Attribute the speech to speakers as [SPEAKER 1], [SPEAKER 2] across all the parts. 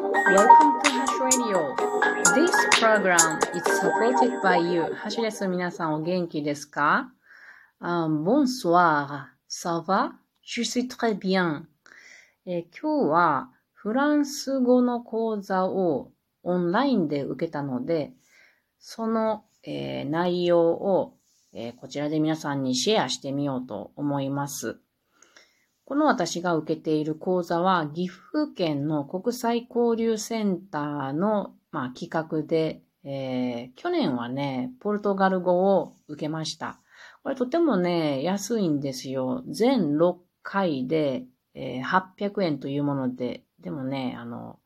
[SPEAKER 1] Welcome to Hash Radio. This program is supported by you. ハシです。皆さんお元気ですか、um, ?Bonsoir. Ça va? Je suis très bien. え、今日はフランス語の講座をオンラインで受けたので、その、えー、内容を、えー、こちらで皆さんにシェアしてみようと思います。この私が受けている講座は、岐阜県の国際交流センターの、まあ、企画で、えー、去年はね、ポルトガル語を受けました。これとてもね、安いんですよ。全6回で、えー、800円というもので、でもね、あの、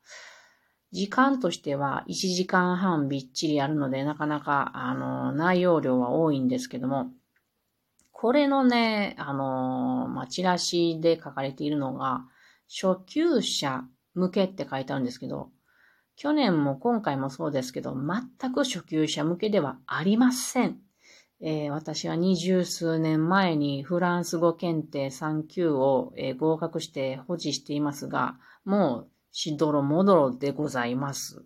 [SPEAKER 1] 時間としては1時間半びっちりあるので、なかなか、あの、内容量は多いんですけども、これのね、あのー、まあ、チラシで書かれているのが、初級者向けって書いてあるんですけど、去年も今回もそうですけど、全く初級者向けではありません。えー、私は二十数年前にフランス語検定3級を、えー、合格して保持していますが、もうしどろもどろでございます。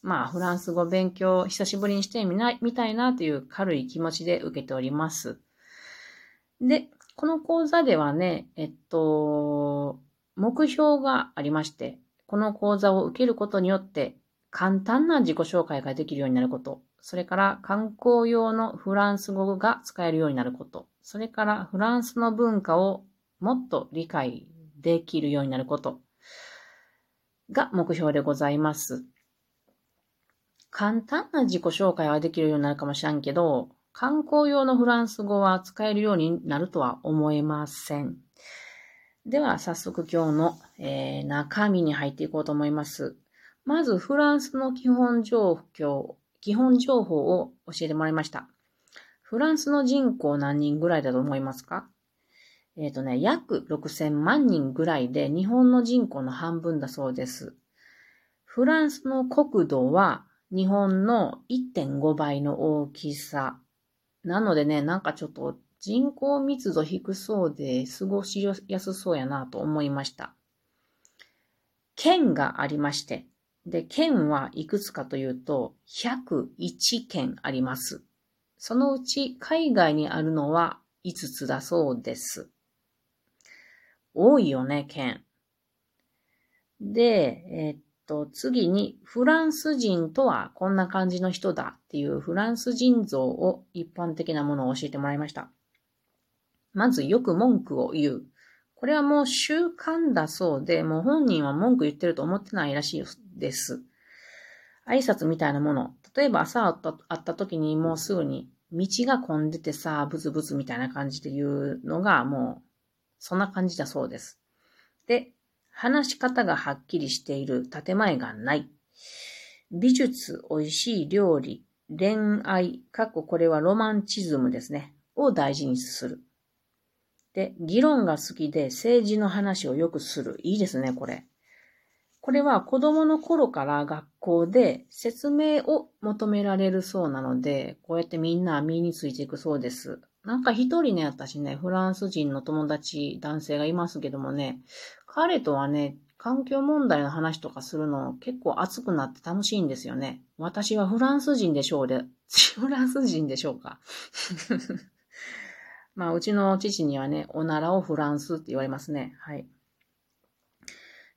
[SPEAKER 1] まあ、フランス語勉強久しぶりにしてみなみたいなという軽い気持ちで受けております。で、この講座ではね、えっと、目標がありまして、この講座を受けることによって、簡単な自己紹介ができるようになること、それから観光用のフランス語が使えるようになること、それからフランスの文化をもっと理解できるようになること。が目標でございます。簡単な自己紹介はできるようになるかもしれんけど、観光用のフランス語は使えるようになるとは思えません。では、早速今日の、えー、中身に入っていこうと思います。まず、フランスの基本情報、基本情報を教えてもらいました。フランスの人口何人ぐらいだと思いますか？えっ、ー、とね、約6000万人ぐらいで日本の人口の半分だそうです。フランスの国土は日本の1.5倍の大きさなのでね、なんかちょっと人口密度低そうで過ごしやすそうやなと思いました。県がありまして、で、県はいくつかというと、101県あります。そのうち海外にあるのは5つだそうです。多いよね、県。で、え、っと、次に、フランス人とはこんな感じの人だっていうフランス人像を一般的なものを教えてもらいました。まずよく文句を言う。これはもう習慣だそうで、もう本人は文句言ってると思ってないらしいです。挨拶みたいなもの。例えば朝会った時にもうすぐに道が混んでてさ、ブツブツみたいな感じで言うのがもうそんな感じだそうです。で、話し方がはっきりしている建前がない。美術、美味しい料理、恋愛、過去これはロマンチズムですね。を大事にする。で、議論が好きで政治の話をよくする。いいですね、これ。これは子供の頃から学校で説明を求められるそうなので、こうやってみんな身についていくそうです。なんか一人ね、私ね、フランス人の友達、男性がいますけどもね、彼とはね、環境問題の話とかするの結構熱くなって楽しいんですよね。私はフランス人でしょうで、フランス人でしょうか。まあ、うちの父にはね、おならをフランスって言われますね。はい。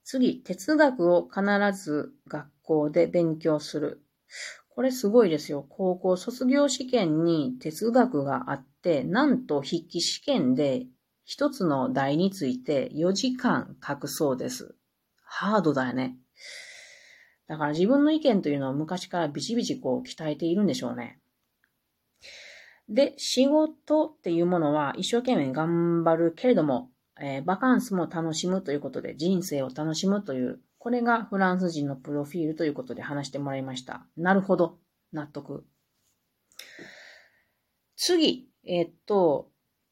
[SPEAKER 1] 次、哲学を必ず学校で勉強する。これすごいですよ。高校卒業試験に哲学があって、なんと筆記試験で一つの題について4時間書くそうです。ハードだよね。だから自分の意見というのを昔からビチビチこう鍛えているんでしょうね。で、仕事っていうものは一生懸命頑張るけれども、えー、バカンスも楽しむということで人生を楽しむというこれがフランス人のプロフィールということで話してもらいました。なるほど。納得。次、えー、っと、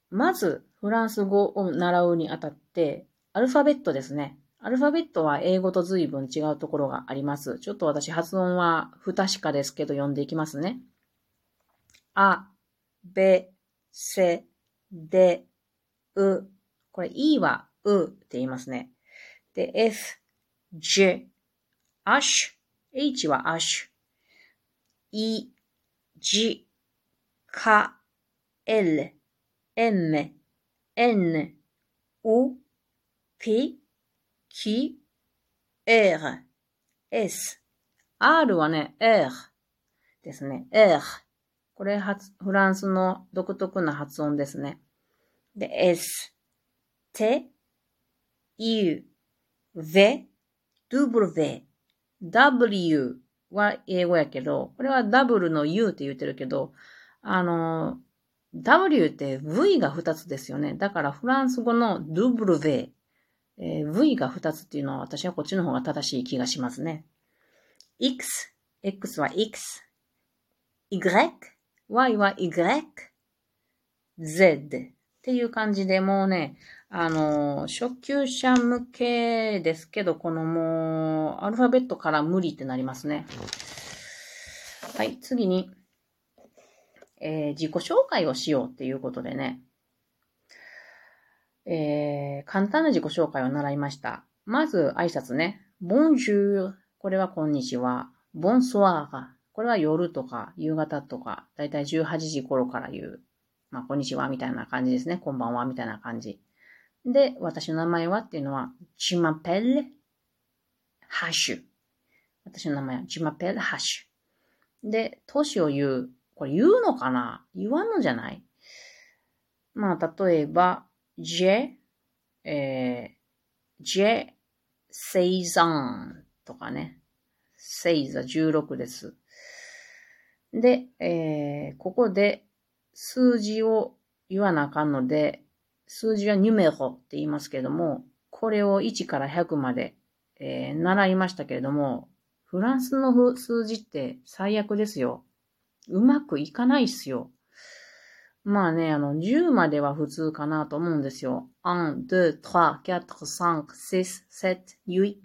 [SPEAKER 1] まず、フランス語を習うにあたって、アルファベットですね。アルファベットは英語と随分違うところがあります。ちょっと私発音は不確かですけど読んでいきますね。あ、べ、せ、で、う。これ、いはうって言いますね。で、f, J, アッシュ。H はアッシュ。い、じ、か、L、M、N、U、P、Q、R、S。R はね、R ですね。R。これ、フランスの独特な発音ですね。で、S、T、U、V、W、W は英語やけど、これはダブルの U って言ってるけど、あの、W って V が2つですよね。だからフランス語の W、えー、V が2つっていうのは私はこっちの方が正しい気がしますね。X、X は X、Y、Y は Y、Z っていう感じでもうね、あの、初級者向けですけど、このもう、アルファベットから無理ってなりますね。はい、次に、えー、自己紹介をしようっていうことでね、えー、簡単な自己紹介を習いました。まず挨拶ね。Bonjour これはこんにちは。Bonsoir これは夜とか夕方とか、だいたい18時頃から言う。まあ、こんにちはみたいな感じですね。こんばんはみたいな感じ。で、私の名前はっていうのは、Je m'appelle Hash。私の名前は Je m'appelle Hash。で、年を言う。これ言うのかな？言わんのじゃない？まあ、例えば、j'ai, えー、j'ai 16 ans とかね。16は16です。で、えー、ここで数字を言わなあかんので、数字はニュメロって言いますけれども、これを1から100まで、えー、習いましたけれども、フランスの数字って最悪ですよ。うまくいかないっすよ。まあね、あの、10までは普通かなと思うんですよ。1、2、3、4、5、6、7、8、9、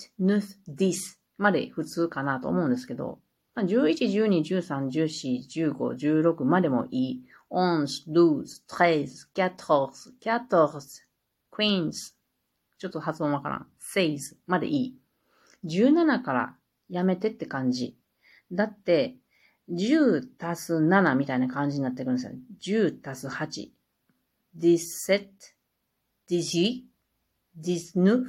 [SPEAKER 1] 10まで普通かなと思うんですけど、11、12、13、14、15、16までもいい。11, 12, 13, 14, 14, queens ちょっと発音わからん。says までいい。17からやめてって感じ。だって、10足す7みたいな感じになってくるんですよ。10足す8。17, 18, 19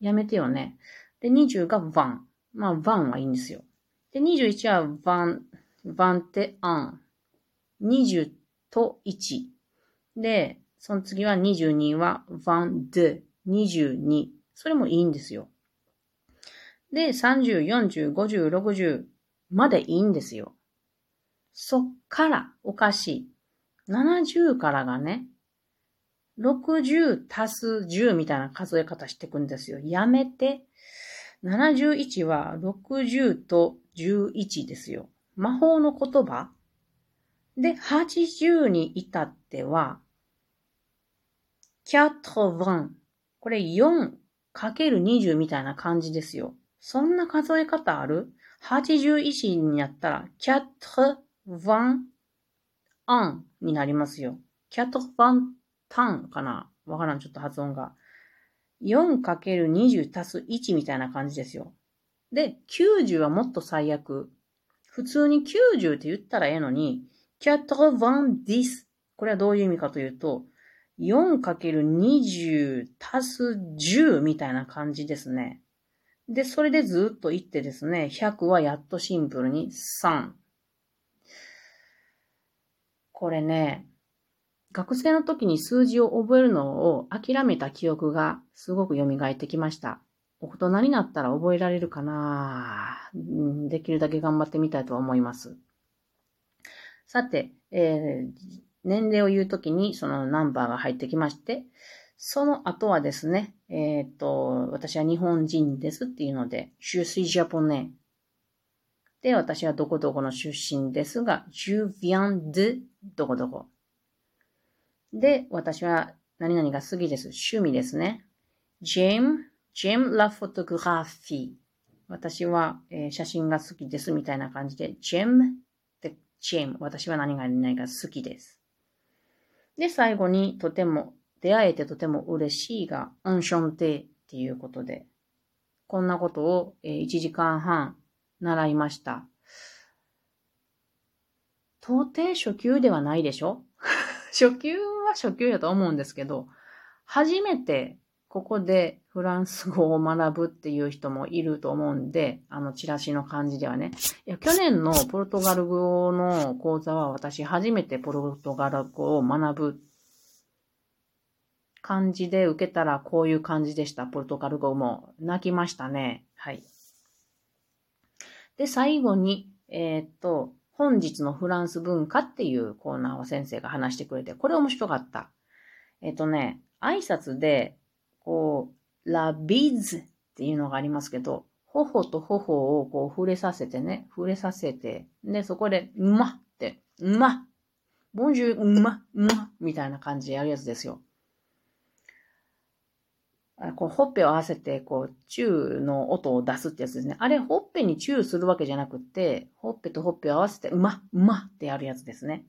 [SPEAKER 1] やめてよね。で、20が one。まあ、one はいいんですよ。で、21は one, one って1。20と1。で、その次は22は one, de, 22。それもいいんですよ。で、30、40、50、60までいいんですよ。そっからおかしい。70からがね、60足す10みたいな数え方していくんですよ。やめて。71は60と11ですよ。魔法の言葉で、80に至っては、80。これ 4×20 みたいな感じですよ。そんな数え方ある？?81 になったら、81になりますよ。80タンかな？わからん、ちょっと発音が。4×20 足す1みたいな感じですよ。で、90はもっと最悪。普通に90って言ったらええのに、90これはどういう意味かというと、4×20 足す10みたいな感じですね。で、それでずっと言ってですね、100はやっとシンプルに3。これね、学生の時に数字を覚えるのを諦めた記憶がすごく蘇ってきました。大人になったら覚えられるかなできるだけ頑張ってみたいと思います。さて、えー、年齢を言うときにそのナンバーが入ってきまして、その後はですね、えっ、と、私は日本人ですっていうので、je suis japonais。で、私はどこどこの出身ですが、je viens de どこどこ。で、私は何々が好きです。趣味ですね。j'aime, j'aime la photographie。私は、えー、写真が好きですみたいな感じで、j'aime チェーム。私は何が何が好きです。で、最後にとても、出会えてとても嬉しいが、アンションテっていうことで、こんなことを、1時間半習いました。到底初級ではないでしょ？初級は初級やと思うんですけど、初めてここでフランス語を学ぶっていう人もいると思うんで、あのチラシの感じではね。いや、去年のポルトガル語の講座は私初めてポルトガル語を学ぶ感じで受けたらこういう感じでした。ポルトガル語も泣きましたね。はい。で、最後に、えー、っと、本日のフランス文化っていうコーナーを先生が話してくれて、これ面白かった。えー、っとね、挨拶で、こう、ラビーズっていうのがありますけど、頬と頬をこう触れさせてね、触れさせて、で、そこで、うまって、うまボンジュー、うま、うまみたいな感じでやるやつですよ。こう、ほっぺを合わせて、こう、チューの音を出すってやつですね。あれ、ほっぺにチューするわけじゃなくて、ほっぺとほっぺを合わせて、うま、うまってやるやつですね。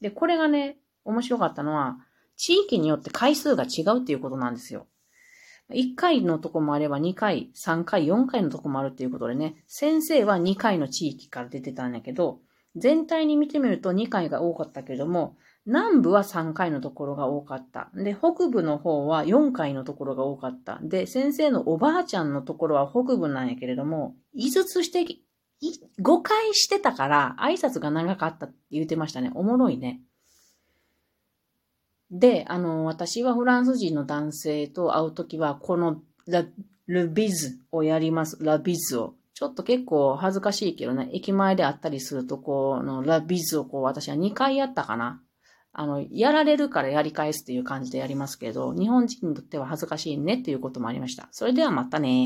[SPEAKER 1] で、これがね、面白かったのは、地域によって回数が違うっていうことなんですよ。1回のとこもあれば2回、3回、4回のとこもあるっていうことでね、先生は2回の地域から出てたんだけど、全体に見てみると2回が多かったけれども、南部は3回のところが多かった。で、北部の方は4回のところが多かった。で、先生のおばあちゃんのところは北部なんやけれども、5つして、5回してたから挨拶が長かったって言ってましたね。おもろいね。で、あの、私はフランス人の男性と会うときは、このラ、ルビズをやります。ラビズを。ちょっと結構恥ずかしいけどね、駅前で会ったりすると、このラビズをこう、私は2回やったかな。あの、やられるからやり返すっていう感じでやりますけど、日本人にとっては恥ずかしいねっていうこともありました。それではまたね